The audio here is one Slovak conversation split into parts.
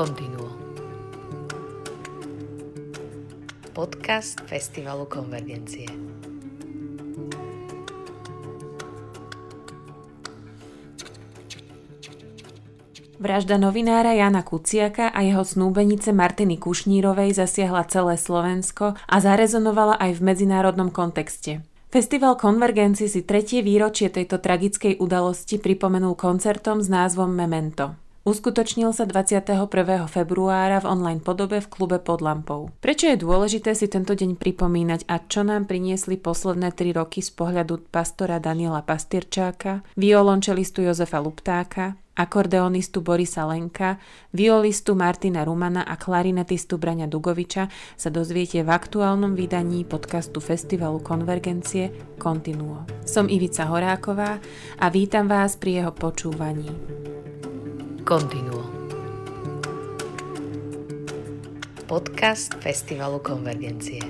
Continuo. Podcast Festivalu Konvergencie. Vražda novinára Jana Kuciaka a jeho snúbenice Martiny Kušnírovej zasiahla celé Slovensko a zarezonovala aj v medzinárodnom kontexte. Festival Konvergencie si tretie výročie tejto tragickej udalosti pripomenul koncertom s názvom Memento. Uskutočnil sa 21. februára v online podobe v klube pod lampou. Prečo je dôležité si tento deň pripomínať a čo nám priniesli posledné tri roky z pohľadu pastora Daniela Pastierčáka, violončelistu Jozefa Luptáka, akordeonistu Borisa Lenka, violistu Martina Rumana a klarinetistu Braňa Dugoviča sa dozviete v aktuálnom vydaní podcastu Festivalu Konvergencie Continuo. Som Ivica Horáková a vítam vás pri jeho počúvaní. Continuo. Podcast Festivalu Konvergencie.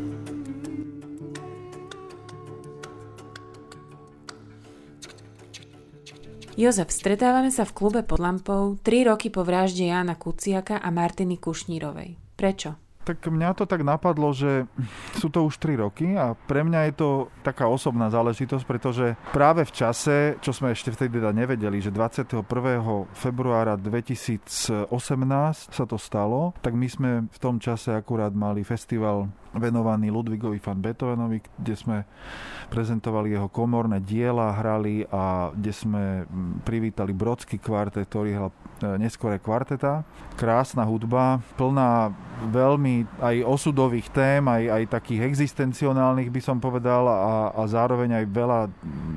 Jozef, stretávame sa v klube pod lampou 3 roky po vražde Jána Kuciaka a Martiny Kušnírovej. Prečo? Tak mňa to tak napadlo, že sú to už 3 roky a pre mňa je to taká osobná záležitosť, pretože práve v čase, čo sme ešte vtedy teda nevedeli, že 21. februára 2018 sa to stalo, tak my sme v tom čase akurát mali festival venovaný Ludvigovi van Beethovenovi, kde sme prezentovali jeho komorné diela, hrali a kde sme privítali Brodský kvartet, ktorý hral e, neskore kvarteta. Krásna hudba, plná veľmi aj osudových tém, aj, aj takých existencionálnych by som povedal a, a zároveň aj veľa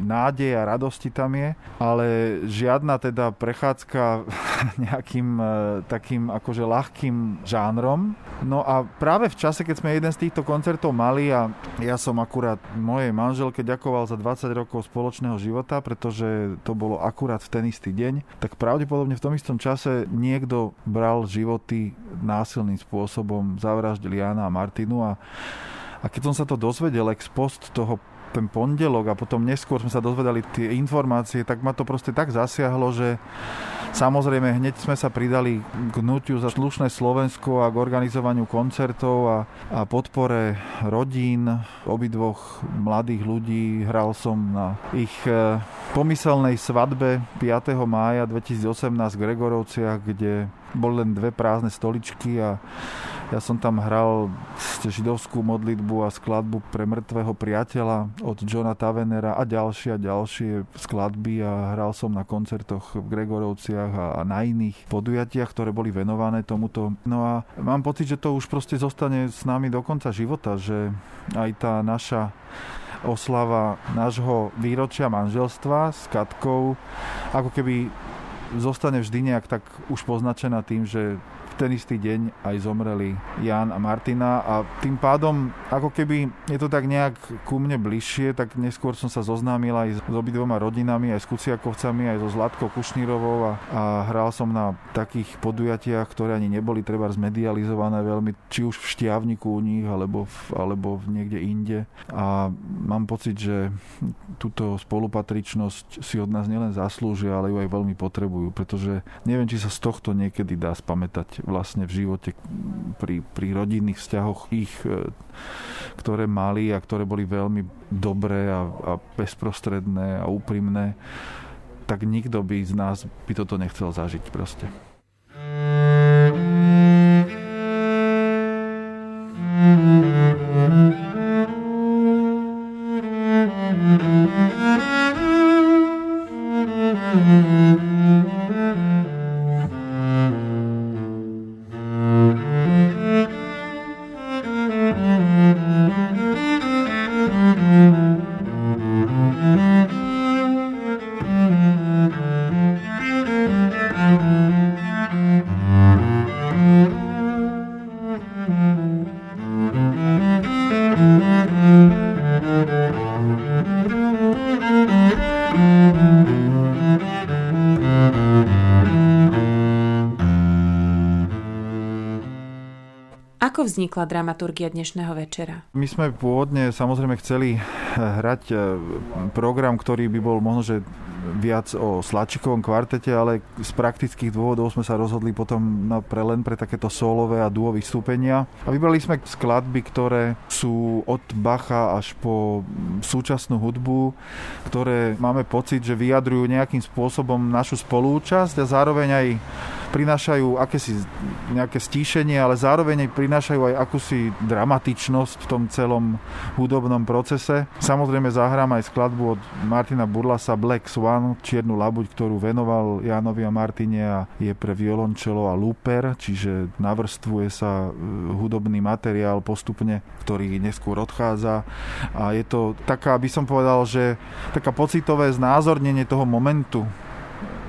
nádej a radosti tam je, ale žiadna teda prechádzka nejakým e, takým akože ľahkým žánrom. No a práve v čase, keď sme jeden z týchto koncertov mali a ja som akurát mojej manželke ďakoval za 20 rokov spoločného života, pretože to bolo akurát v ten istý deň, tak pravdepodobne v tom istom čase niekto bral životy násilným spôsobom, zavraždil Jana a Martinu a a keď som sa to dozvedel ex post toho ten pondelok a potom neskôr sme sa dozvedali tie informácie, tak ma to proste tak zasiahlo, že Samozrejme, hneď sme sa pridali k hnutiu za slušné Slovensko a k organizovaniu koncertov a, a podpore rodín obidvoch mladých ľudí. Hral som na ich e, pomyselnej svadbe 5. mája 2018 v Gregorovciach, kde boli len dve prázdne stoličky a ja som tam hral židovskú modlitbu a skladbu pre mŕtvého priateľa od Johna Tavenera a ďalšie a ďalšie skladby a hral som na koncertoch v Gregorovciach a, na iných podujatiach, ktoré boli venované tomuto. No a mám pocit, že to už proste zostane s nami do konca života, že aj tá naša oslava nášho výročia manželstva s Katkou ako keby zostane vždy nejak tak už poznačená tým, že ten istý deň aj zomreli Jan a Martina a tým pádom ako keby je to tak nejak ku mne bližšie, tak neskôr som sa zoznámil aj s obidvoma rodinami, aj s Kuciakovcami, aj so Zlatkou Kušnírovou a, a hral som na takých podujatiach, ktoré ani neboli treba zmedializované veľmi, či už v Štiavniku u nich, alebo, v, alebo v niekde inde. A mám pocit, že túto spolupatričnosť si od nás nielen zaslúžia, ale ju aj veľmi potrebujú, pretože neviem, či sa z tohto niekedy dá spamätať vlastne v živote pri, pri rodinných vzťahoch ich, e, ktoré mali a ktoré boli veľmi dobré a, a bezprostredné a úprimné, tak nikto by z nás by toto nechcel zažiť proste. Ako vznikla dramaturgia dnešného večera? My sme pôvodne samozrejme chceli hrať e, program, ktorý by bol možno, že viac o Slačikovom kvartete, ale z praktických dôvodov sme sa rozhodli potom na, pre len pre takéto solové a duo vystúpenia. A vybrali sme skladby, ktoré sú od Bacha až po súčasnú hudbu, ktoré máme pocit, že vyjadrujú nejakým spôsobom našu spolúčasť a zároveň aj prinášajú akési nejaké stíšenie, ale zároveň aj prinášajú aj akúsi dramatičnosť v tom celom hudobnom procese. Samozrejme zahrám aj skladbu od Martina Burlasa Black Swan, Čiernu labuť, ktorú venoval Jánovi a Martine a je pre violončelo a lúper, čiže navrstvuje sa e, hudobný materiál postupne, ktorý neskôr odchádza a je to taká, by som povedal, že taká pocitové znázornenie toho momentu,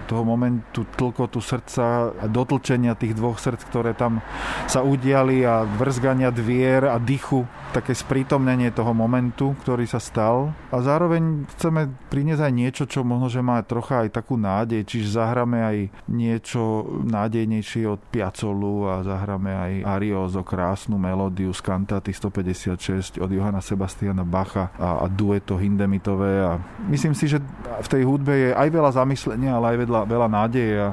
toho momentu tlkotu srdca a dotlčenia tých dvoch srdc, ktoré tam sa udiali a vrzgania dvier a dychu, také sprítomnenie toho momentu, ktorý sa stal. A zároveň chceme priniesť aj niečo, čo možno, že má trocha aj takú nádej, čiže zahráme aj niečo nádejnejšie od Piacolu a zahráme aj Ariozo, krásnu melódiu z kantáty 156 od Johana Sebastiana Bacha a, a dueto Hindemitové. A myslím si, že v tej hudbe je aj veľa zamyslenia, ale aj veľa, veľa nádeje a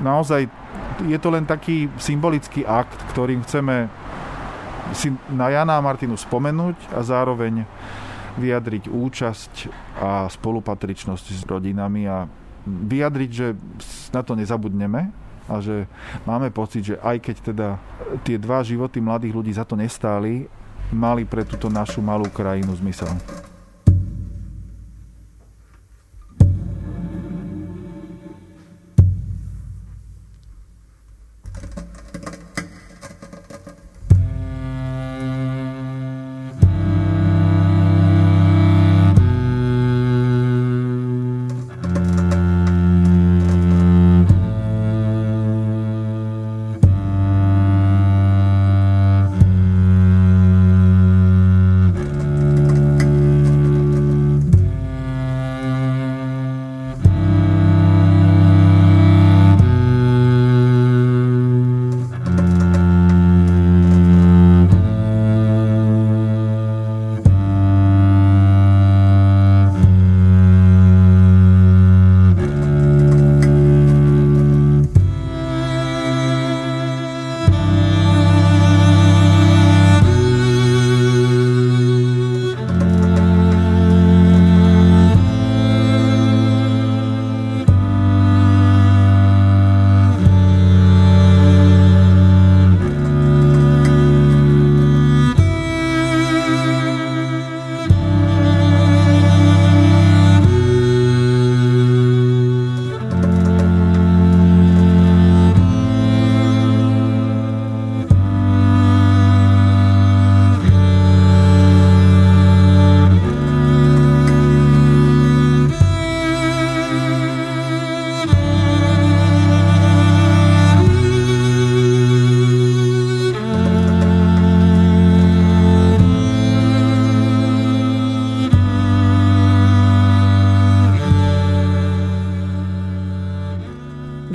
naozaj je to len taký symbolický akt, ktorým chceme si na Jana a Martinu spomenúť a zároveň vyjadriť účasť a spolupatričnosť s rodinami a vyjadriť, že na to nezabudneme a že máme pocit, že aj keď teda tie dva životy mladých ľudí za to nestáli, mali pre túto našu malú krajinu zmysel.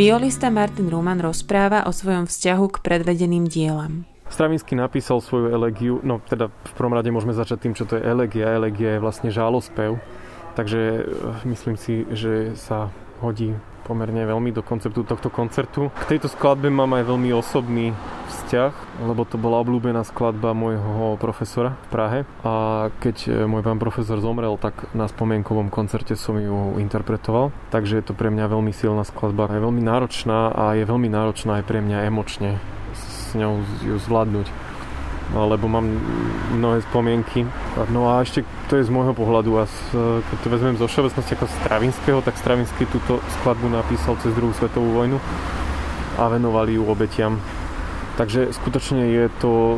Violista Martin Ruman rozpráva o svojom vzťahu k predvedeným dielam. Stravinsky napísal svoju elegiu, no teda v prvom rade môžeme začať tým, čo to je elegia. Elegia je vlastne žálospev, takže eh, myslím si, že sa hodí pomerne veľmi do konceptu tohto koncertu. K tejto skladbe mám aj veľmi osobný vzťah, lebo to bola obľúbená skladba môjho profesora v Prahe. A keď e, môj pán profesor zomrel, tak na spomienkovom koncerte som ju interpretoval, takže je to pre mňa veľmi silná skladba, je veľmi náročná a je veľmi náročná aj pre mňa emočne s ňou ju zvládnuť lebo mám mnohé spomienky. No a ešte to je z môjho pohľadu a z, keď to vezmem zo všeobecnosti ako Stravinského, tak Stravinsky túto skladbu napísal cez druhú svetovú vojnu a venovali ju obetiam. Takže skutočne je to,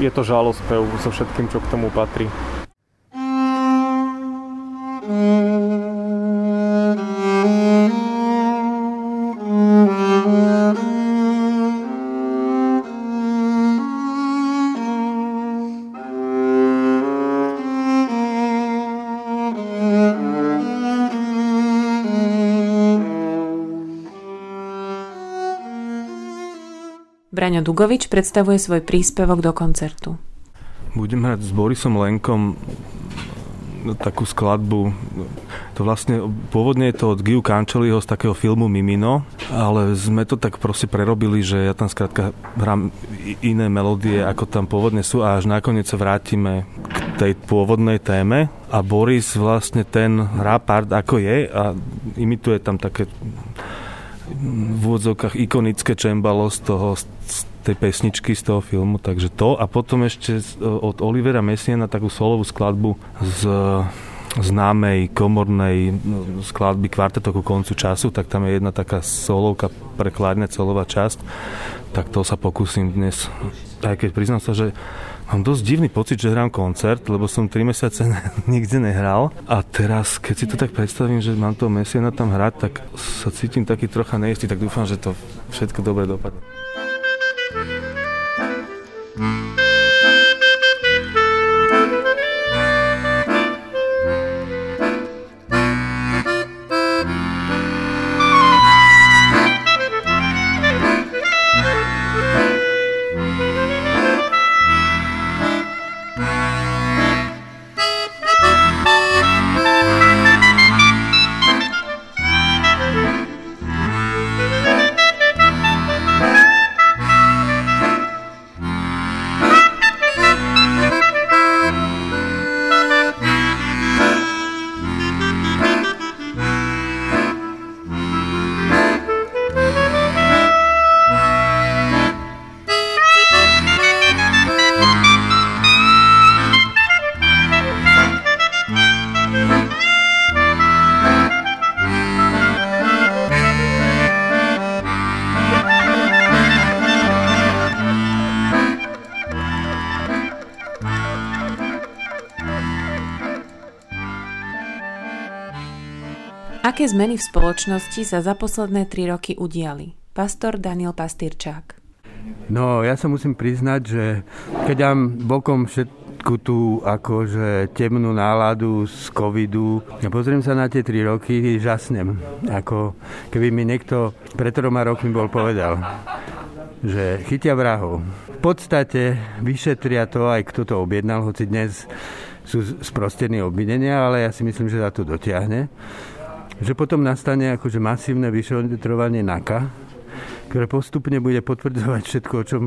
je to žalospev so všetkým, čo k tomu patrí. Braňo Dugovič predstavuje svoj príspevok do koncertu. Budem hrať s Borisom Lenkom takú skladbu. To vlastne, pôvodne je to od Giu Cancelliho z takého filmu Mimino, ale sme to tak proste prerobili, že ja tam skrátka hrám iné melódie, ako tam pôvodne sú a až nakoniec sa vrátime k tej pôvodnej téme a Boris vlastne ten hrá part ako je a imituje tam také v úvodzovkách ikonické čembalo z toho, tej pesničky z toho filmu, takže to. A potom ešte od Olivera Messiena takú solovú skladbu z známej komornej no, skladby kvarteto ku koncu času, tak tam je jedna taká solovka pre klárnet, solová časť. Tak to sa pokúsim dnes, aj keď priznám sa, že Mám dosť divný pocit, že hrám koncert, lebo som 3 mesiace nikde nehral a teraz, keď si to tak predstavím, že mám toho Messiana tam hrať, tak sa cítim taký trocha neistý, tak dúfam, že to všetko dobre dopadne. Aké zmeny v spoločnosti sa za posledné tri roky udiali? Pastor Daniel Pastýrčák. No, ja sa musím priznať, že keď dám bokom všetku tú akože temnú náladu z covidu ja pozriem sa na tie tri roky, žasnem. Ako keby mi niekto pred troma rokmi bol povedal, že chytia vrahov. V podstate vyšetria to aj kto to objednal, hoci dnes sú sprostení obvinenia, ale ja si myslím, že za to dotiahne že potom nastane akože masívne vyšetrovanie NAKA, ktoré postupne bude potvrdzovať všetko, o čom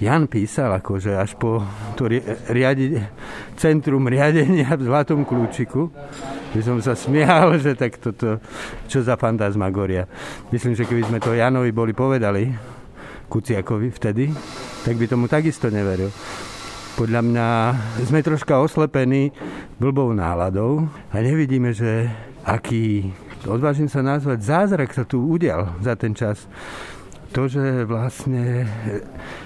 Jan písal, akože až po to riadi, centrum riadenia v Zlatom kľúčiku. By som sa smial, že tak toto, čo za fantasmagoria. Myslím, že keby sme to Janovi boli povedali, Kuciakovi vtedy, tak by tomu takisto neveril. Podľa mňa sme troška oslepení blbou náladou a nevidíme, že aký, odvážim sa nazvať, zázrak sa tu udial za ten čas. To, že vlastne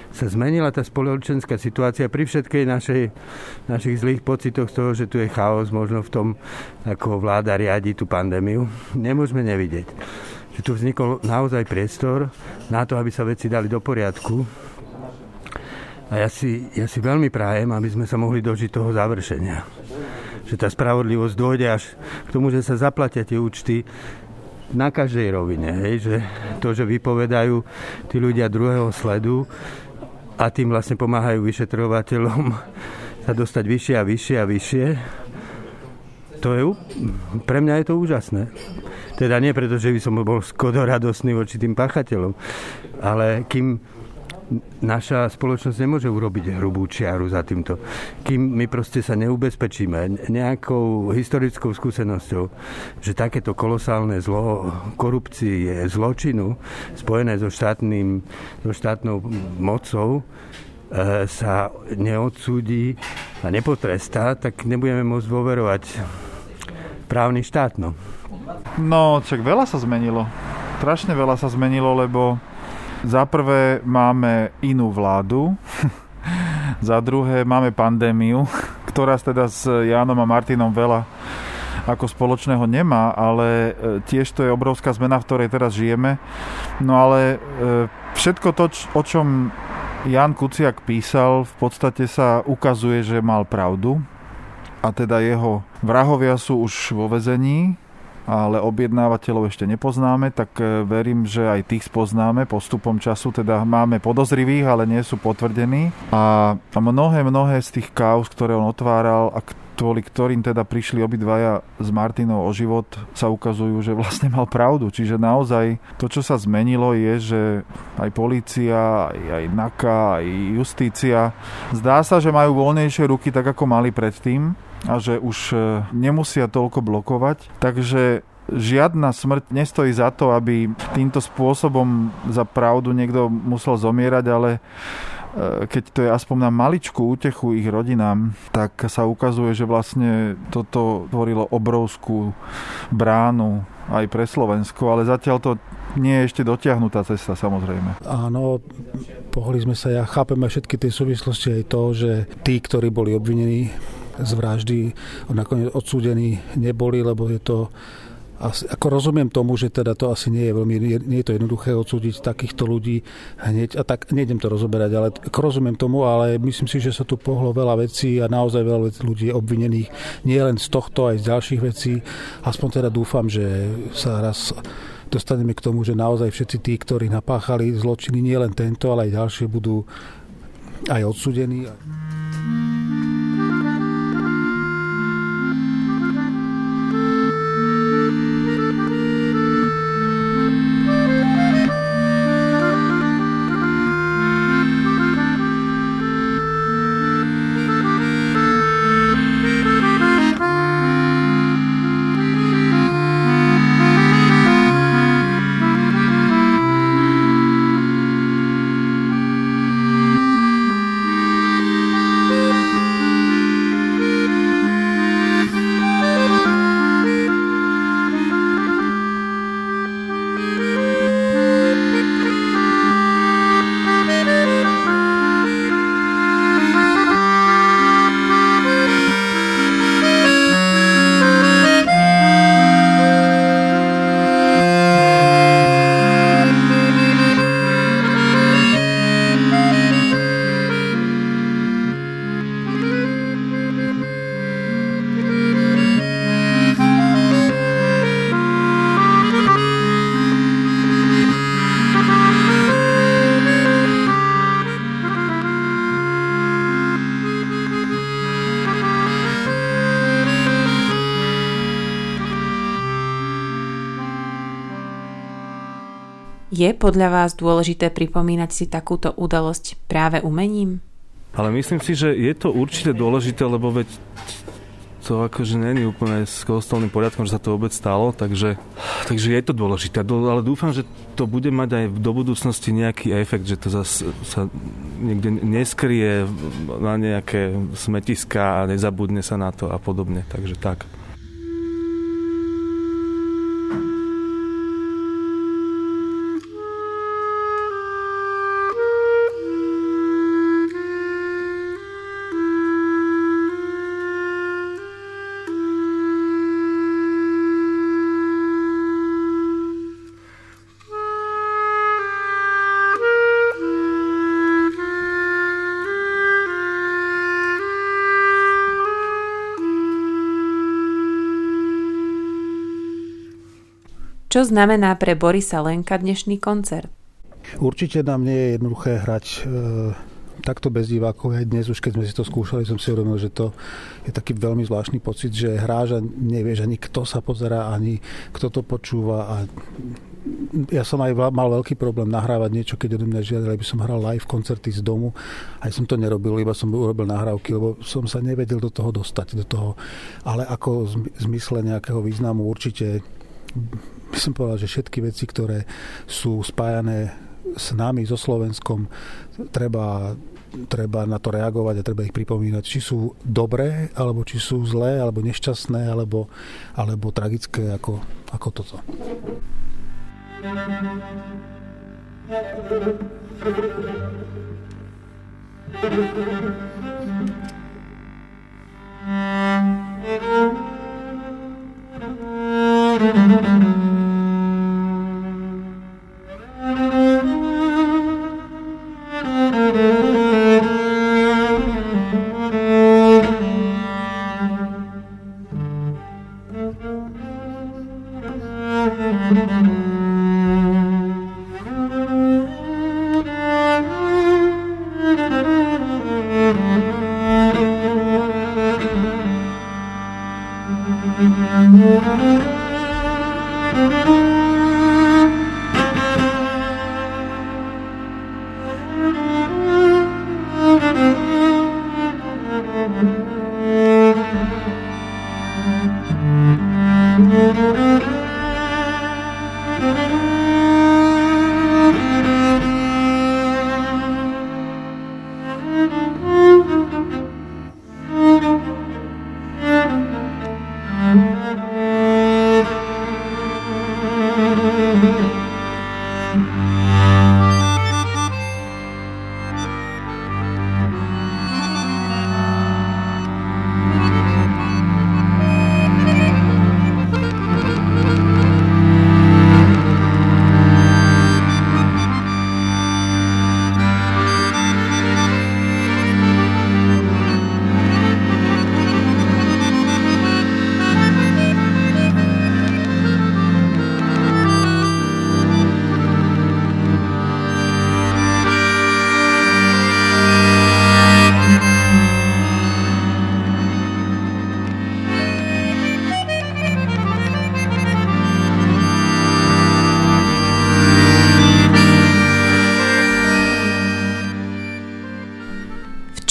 sa zmenila tá spoločenská situácia pri všetkej našej, našich zlých pocitoch z toho, že tu je chaos možno v tom, ako vláda riadi tú pandémiu, nemôžeme nevidieť. Že tu vznikol naozaj priestor na to, aby sa veci dali do poriadku. A ja si, ja si veľmi prajem, aby sme sa mohli dožiť toho završenia že tá spravodlivosť dôjde až k tomu, že sa zaplatia tie účty na každej rovine. Hej? Že to, že vypovedajú tí ľudia druhého sledu a tým vlastne pomáhajú vyšetrovateľom sa dostať vyššie a vyššie a vyššie, to je, pre mňa je to úžasné. Teda nie preto, že by som bol skodoradosný voči tým pachateľom, ale kým naša spoločnosť nemôže urobiť hrubú čiaru za týmto. Kým my proste sa neubezpečíme nejakou historickou skúsenosťou, že takéto kolosálne zlo korupcie, zločinu spojené so, štátnym, so štátnou mocou e, sa neodsúdi a nepotrestá, tak nebudeme môcť dôverovať právny štát. No. no, čak veľa sa zmenilo. Strašne veľa sa zmenilo, lebo za prvé máme inú vládu, za druhé máme pandémiu, ktorá teda s Jánom a Martinom veľa ako spoločného nemá, ale e, tiež to je obrovská zmena, v ktorej teraz žijeme. No ale e, všetko to, o čom Jan Kuciak písal, v podstate sa ukazuje, že mal pravdu. A teda jeho vrahovia sú už vo vezení, ale objednávateľov ešte nepoznáme, tak e, verím, že aj tých spoznáme postupom času, teda máme podozrivých, ale nie sú potvrdení. A mnohé, mnohé z tých kauz, ktoré on otváral a kvôli ktorým teda prišli obidvaja s Martinou o život, sa ukazujú, že vlastne mal pravdu. Čiže naozaj to, čo sa zmenilo, je, že aj policia, aj, aj NAKA, aj justícia, zdá sa, že majú voľnejšie ruky tak, ako mali predtým a že už e, nemusia toľko blokovať. Takže žiadna smrť nestojí za to, aby týmto spôsobom za pravdu niekto musel zomierať, ale keď to je aspoň na maličkú útechu ich rodinám, tak sa ukazuje, že vlastne toto tvorilo obrovskú bránu aj pre Slovensko, ale zatiaľ to nie je ešte dotiahnutá cesta, samozrejme. Áno, pohli sme sa, ja chápem aj všetky tie súvislosti, aj to, že tí, ktorí boli obvinení z vraždy, nakoniec odsúdení neboli, lebo je to asi, ako rozumiem tomu, že teda to asi nie je veľmi, nie, je to jednoduché odsúdiť takýchto ľudí hneď, a tak nejdem to rozoberať, ale rozumiem tomu, ale myslím si, že sa tu pohlo veľa vecí a naozaj veľa ľudí je obvinených nie len z tohto, aj z ďalších vecí. Aspoň teda dúfam, že sa raz dostaneme k tomu, že naozaj všetci tí, ktorí napáchali zločiny, nie len tento, ale aj ďalšie, budú aj odsudení. Je podľa vás dôležité pripomínať si takúto udalosť práve umením? Ale myslím si, že je to určite dôležité, lebo veď to akože není úplne s kostolným poriadkom, že sa to vôbec stalo, takže, takže je to dôležité. Ale dúfam, že to bude mať aj do budúcnosti nejaký efekt, že to zase sa niekde neskrie na nejaké smetiska a nezabudne sa na to a podobne. Takže tak. Čo znamená pre Borisa Lenka dnešný koncert? Určite nám nie je jednoduché hrať e, takto bez divákov. Aj dnes už keď sme si to skúšali, som si uvedomil, že to je taký veľmi zvláštny pocit, že hráš a nevieš ani kto sa pozera, ani kto to počúva a ja som aj mal veľký problém nahrávať niečo, keď odo mňa žiadali, aby som hral live koncerty z domu. Aj som to nerobil, iba som urobil nahrávky, lebo som sa nevedel do toho dostať. Do toho. Ale ako zmysle nejakého významu určite by som povedal, že všetky veci, ktoré sú spájané s nami, so Slovenskom, treba, treba na to reagovať a treba ich pripomínať, či sú dobré, alebo či sú zlé, alebo nešťastné, alebo, alebo tragické ako, ako toto. Thank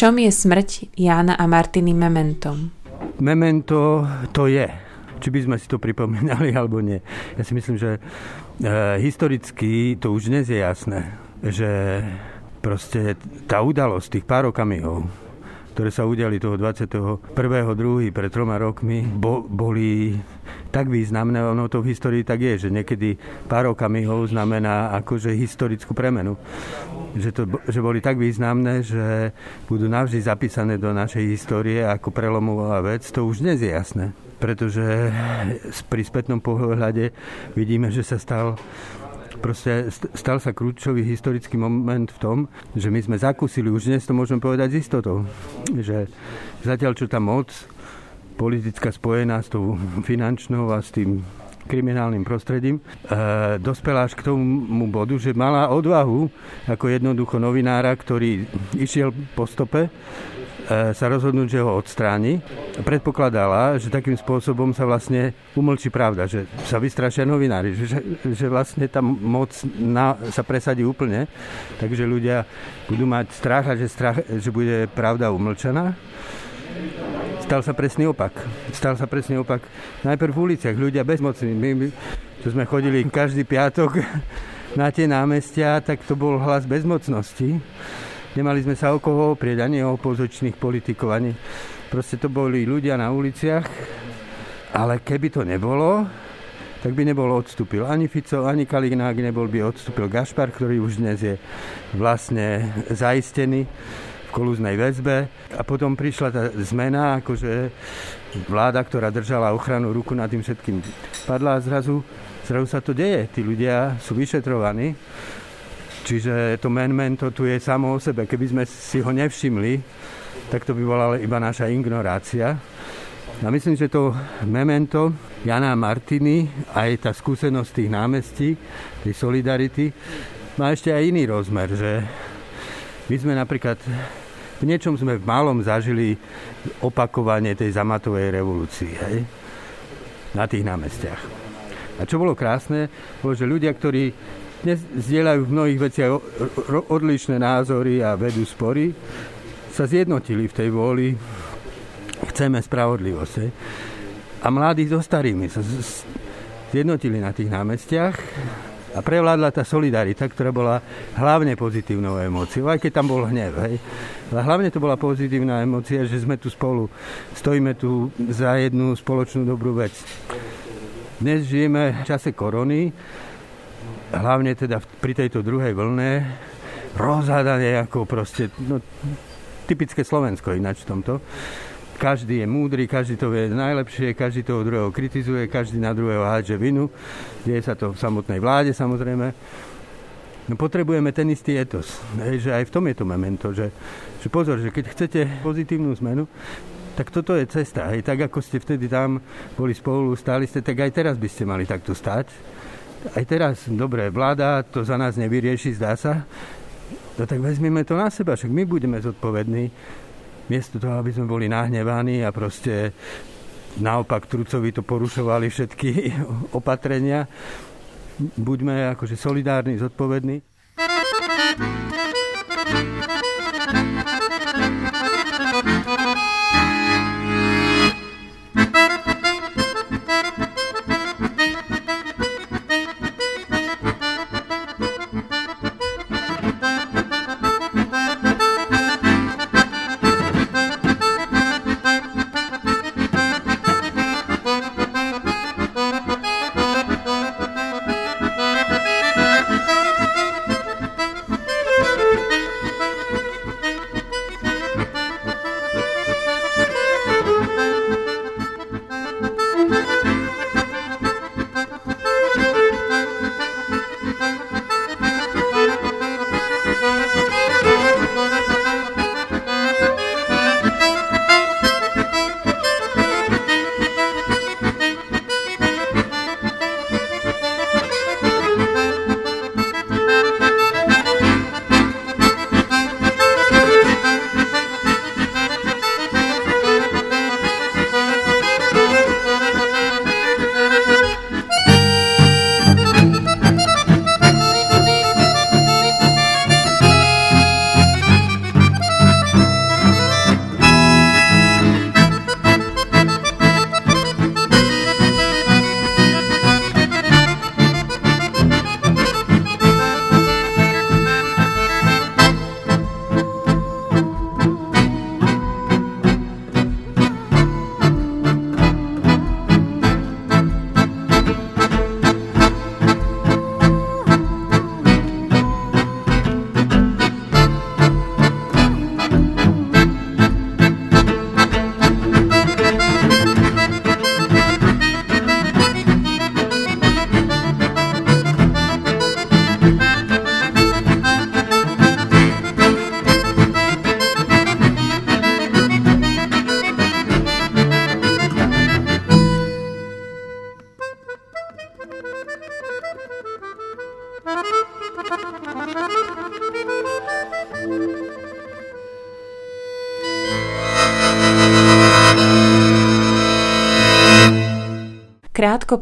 Čom je smrť Jána a Martiny mementom? Memento to je. Či by sme si to pripomínali alebo nie. Ja si myslím, že e, historicky to už dnes je jasné, že proste tá udalosť tých pár okamihov, ktoré sa udiali toho 21.2. pred troma rokmi, bo, boli tak významné, ono to v histórii tak je, že niekedy pár okamihov znamená akože historickú premenu. Že, to, že boli tak významné, že budú navždy zapísané do našej histórie ako prelomová vec, to už dnes je jasné. Pretože pri spätnom pohľade vidíme, že sa stal proste stal sa kľúčový historický moment v tom, že my sme zakúsili, už dnes to môžeme povedať s istotou, že zatiaľ čo tá moc politická spojená s tou finančnou a s tým kriminálnym prostredím, e, dospela až k tomu bodu, že mala odvahu ako jednoducho novinára, ktorý išiel po stope, e, sa rozhodnúť, že ho odstráni. Predpokladala, že takým spôsobom sa vlastne umlčí pravda, že sa vystrašia novinári, že, že vlastne tá moc na, sa presadí úplne, takže ľudia budú mať strach a že, strach, že bude pravda umlčená stal sa presný opak. Stal sa presný opak. Najprv v uliciach, ľudia bezmocní. My, my čo sme chodili každý piatok na tie námestia, tak to bol hlas bezmocnosti. Nemali sme sa o koho oprieť, ani o opozičných politikov, ani proste to boli ľudia na uliciach. Ale keby to nebolo, tak by nebol odstúpil ani Fico, ani Kalignák nebol by odstúpil Gašpar, ktorý už dnes je vlastne zaistený kolúznej väzbe a potom prišla tá zmena, akože vláda, ktorá držala ochranu ruku nad tým všetkým padla a zrazu, zrazu sa to deje. Tí ľudia sú vyšetrovaní. Čiže to memento tu je samo o sebe. Keby sme si ho nevšimli, tak to by bola iba naša ignorácia. A myslím, že to memento Jana Martiny, aj tá skúsenosť tých námestí, tej solidarity, má ešte aj iný rozmer, že my sme napríklad v niečom sme v malom zažili opakovanie tej zamatovej revolúcii hej? na tých námestiach. A čo bolo krásne, bolo, že ľudia, ktorí dnes zdieľajú v mnohých veciach odlišné názory a vedú spory, sa zjednotili v tej vôli chceme spravodlivosť. Hej? A mladí so starými sa zjednotili na tých námestiach a prevládla tá solidarita, ktorá bola hlavne pozitívnou emóciou, aj keď tam bol hnev. Hej. Ale hlavne to bola pozitívna emócia, že sme tu spolu, stojíme tu za jednu spoločnú dobrú vec. Dnes žijeme v čase korony, hlavne teda pri tejto druhej vlne, rozhádané ako proste, no, typické Slovensko ináč v tomto každý je múdry, každý to vie najlepšie, každý toho druhého kritizuje, každý na druhého hádže vinu. Deje sa to v samotnej vláde samozrejme. No potrebujeme ten istý etos. Hej, že aj v tom je to memento, že, že pozor, že keď chcete pozitívnu zmenu, tak toto je cesta. Hej, tak ako ste vtedy tam boli spolu, stáli ste, tak aj teraz by ste mali takto stať. Aj teraz, dobre, vláda to za nás nevyrieši, zdá sa. No tak vezmeme to na seba, však my budeme zodpovední miesto toho, aby sme boli nahnevaní a proste naopak Trucovi to porušovali všetky opatrenia. Buďme akože solidárni, zodpovední.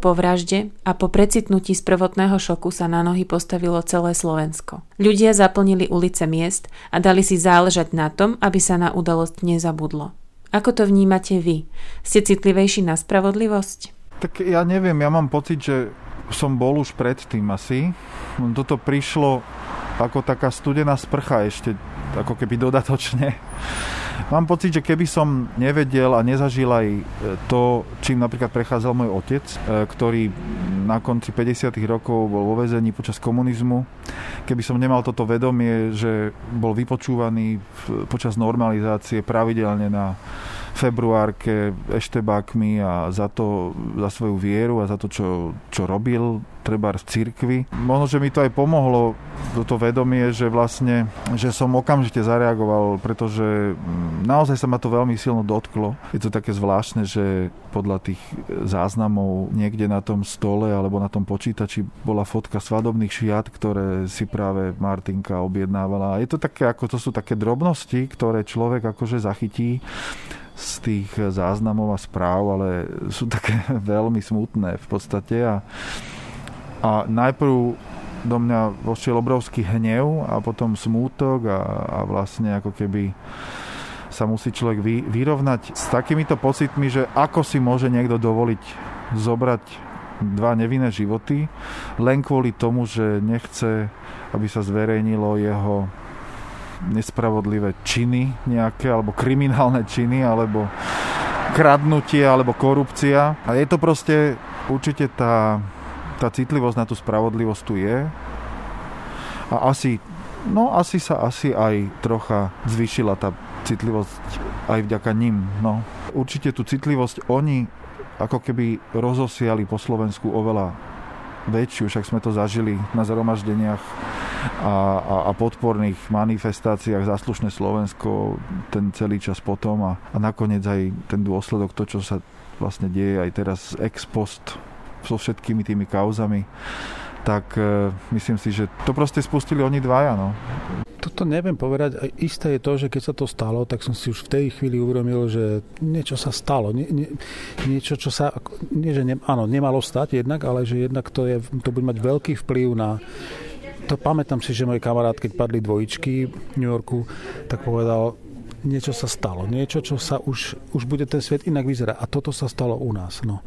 Po vražde a po precitnutí z prvotného šoku sa na nohy postavilo celé Slovensko. Ľudia zaplnili ulice miest a dali si záležať na tom, aby sa na udalosť nezabudlo. Ako to vnímate vy? Ste citlivejší na spravodlivosť? Tak ja neviem, ja mám pocit, že som bol už predtým asi. Toto prišlo ako taká studená sprcha ešte ako keby dodatočne. Mám pocit, že keby som nevedel a nezažil aj e, to, čím napríklad prechádzal môj otec, e, ktorý na konci 50. rokov bol vo vezení počas komunizmu, keby som nemal toto vedomie, že bol vypočúvaný počas normalizácie pravidelne na februárke eštebákmi a za to, za svoju vieru a za to, čo, čo robil treba v cirkvi. Možno, že mi to aj pomohlo toto vedomie, že vlastne, že som okamžite zareagoval, pretože mm, naozaj sa ma to veľmi silno dotklo. Je to také zvláštne, že podľa tých záznamov niekde na tom stole alebo na tom počítači bola fotka svadobných šiat, ktoré si práve Martinka objednávala. Je to také, ako to sú také drobnosti, ktoré človek akože zachytí z tých záznamov a správ, ale sú také veľmi smutné v podstate. A, a najprv do mňa vošiel obrovský hnev a potom smútok a, a vlastne ako keby sa musí človek vy, vyrovnať s takýmito pocitmi, že ako si môže niekto dovoliť zobrať dva nevinné životy len kvôli tomu, že nechce, aby sa zverejnilo jeho nespravodlivé činy nejaké, alebo kriminálne činy, alebo kradnutie, alebo korupcia. A je to proste určite tá, tá citlivosť na tú spravodlivosť tu je. A asi, no asi sa asi aj trocha zvýšila tá citlivosť aj vďaka nim. No. Určite tú citlivosť oni ako keby rozosiali po Slovensku oveľa väčšiu, však sme to zažili na zhromaždeniach a, a, a podporných manifestáciách Zaslušné Slovensko ten celý čas potom a, a nakoniec aj ten dôsledok, to, čo sa vlastne deje aj teraz ex post so všetkými tými kauzami tak e, myslím si, že to proste spustili oni dvaja. No. Toto neviem povedať. Isté je to, že keď sa to stalo, tak som si už v tej chvíli uvedomil, že niečo sa stalo. Nie, nie, niečo, čo sa... Nie, že ne, áno, nemalo stať jednak, ale že jednak to, je, to bude mať veľký vplyv na to pamätám si, že môj kamarát, keď padli dvojičky v New Yorku, tak povedal, niečo sa stalo, niečo, čo sa už, už bude ten svet inak vyzerať. A toto sa stalo u nás. No.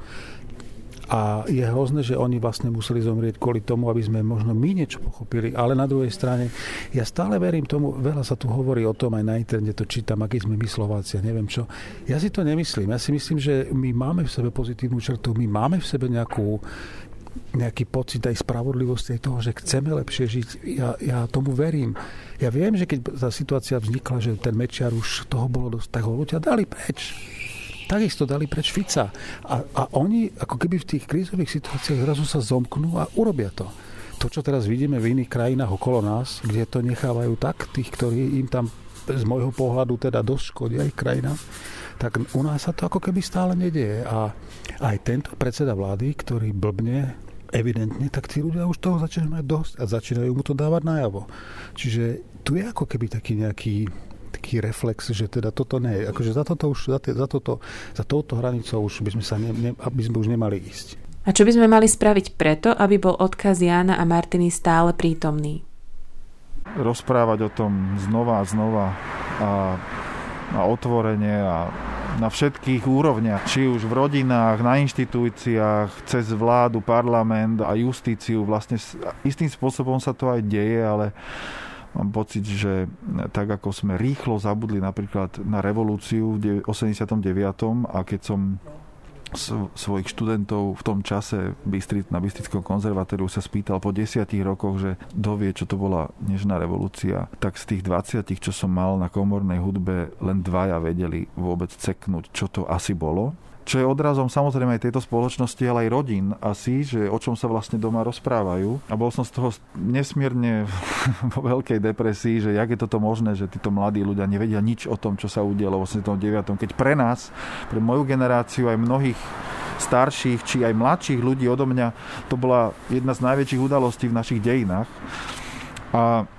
A je hrozné, že oni vlastne museli zomrieť kvôli tomu, aby sme možno my niečo pochopili. Ale na druhej strane, ja stále verím tomu, veľa sa tu hovorí o tom, aj na internete to čítam, aký sme my Slováci, neviem čo. Ja si to nemyslím. Ja si myslím, že my máme v sebe pozitívnu črtu, my máme v sebe nejakú, nejaký pocit aj spravodlivosti aj toho, že chceme lepšie žiť. Ja, ja tomu verím. Ja viem, že keď tá situácia vznikla, že ten Mečiar už toho bolo dosť, tak ho ľudia dali preč. Takisto dali preč Fica. A, a oni ako keby v tých krízových situáciách zrazu sa zomknú a urobia to. To, čo teraz vidíme v iných krajinách okolo nás, kde to nechávajú tak, tých, ktorí im tam z môjho pohľadu teda dosť škodia ich krajina, tak u nás sa to ako keby stále nedieje. A aj tento predseda vlády, ktorý blbne evidentne, tak tí ľudia už toho začínajú mať dosť a začínajú mu to dávať najavo. Čiže tu je ako keby taký nejaký taký reflex, že teda toto nie je. Akože za toto už, za, za, toto, za touto hranicou už by sme sa ne, ne, aby sme už nemali ísť. A čo by sme mali spraviť preto, aby bol odkaz Jána a Martiny stále prítomný? Rozprávať o tom znova a znova a, a otvorenie a na všetkých úrovniach, či už v rodinách, na inštitúciách, cez vládu, parlament a justíciu. Vlastne istým spôsobom sa to aj deje, ale mám pocit, že tak ako sme rýchlo zabudli napríklad na revolúciu v 89. a keď som svojich študentov v tom čase na Bystrickom konzervatóriu sa spýtal po desiatich rokoch, že dovie, čo to bola nežná revolúcia, tak z tých 20, čo som mal na komornej hudbe, len dvaja vedeli vôbec ceknúť, čo to asi bolo čo je odrazom samozrejme aj tejto spoločnosti, ale aj rodín asi, že o čom sa vlastne doma rozprávajú. A bol som z toho nesmierne vo veľkej depresii, že jak je toto možné, že títo mladí ľudia nevedia nič o tom, čo sa udialo v 89. Keď pre nás, pre moju generáciu aj mnohých starších či aj mladších ľudí odo mňa, to bola jedna z najväčších udalostí v našich dejinách. A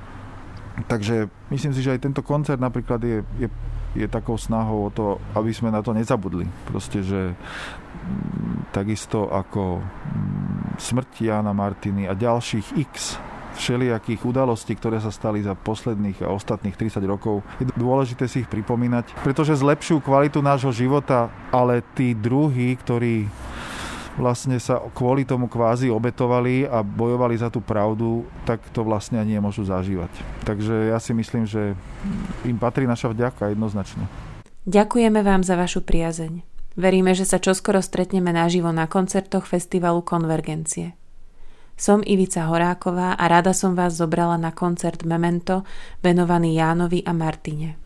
takže myslím si, že aj tento koncert napríklad je, je je takou snahou o to, aby sme na to nezabudli. Proste, že mm, takisto ako mm, smrť Jana Martiny a ďalších x všelijakých udalostí, ktoré sa stali za posledných a ostatných 30 rokov. Je dôležité si ich pripomínať, pretože zlepšujú kvalitu nášho života, ale tí druhí, ktorí vlastne sa kvôli tomu kvázi obetovali a bojovali za tú pravdu, tak to vlastne ani nemôžu zažívať. Takže ja si myslím, že im patrí naša vďaka jednoznačne. Ďakujeme vám za vašu priazeň. Veríme, že sa čoskoro stretneme naživo na koncertoch festivalu Konvergencie. Som Ivica Horáková a rada som vás zobrala na koncert Memento venovaný Jánovi a Martine.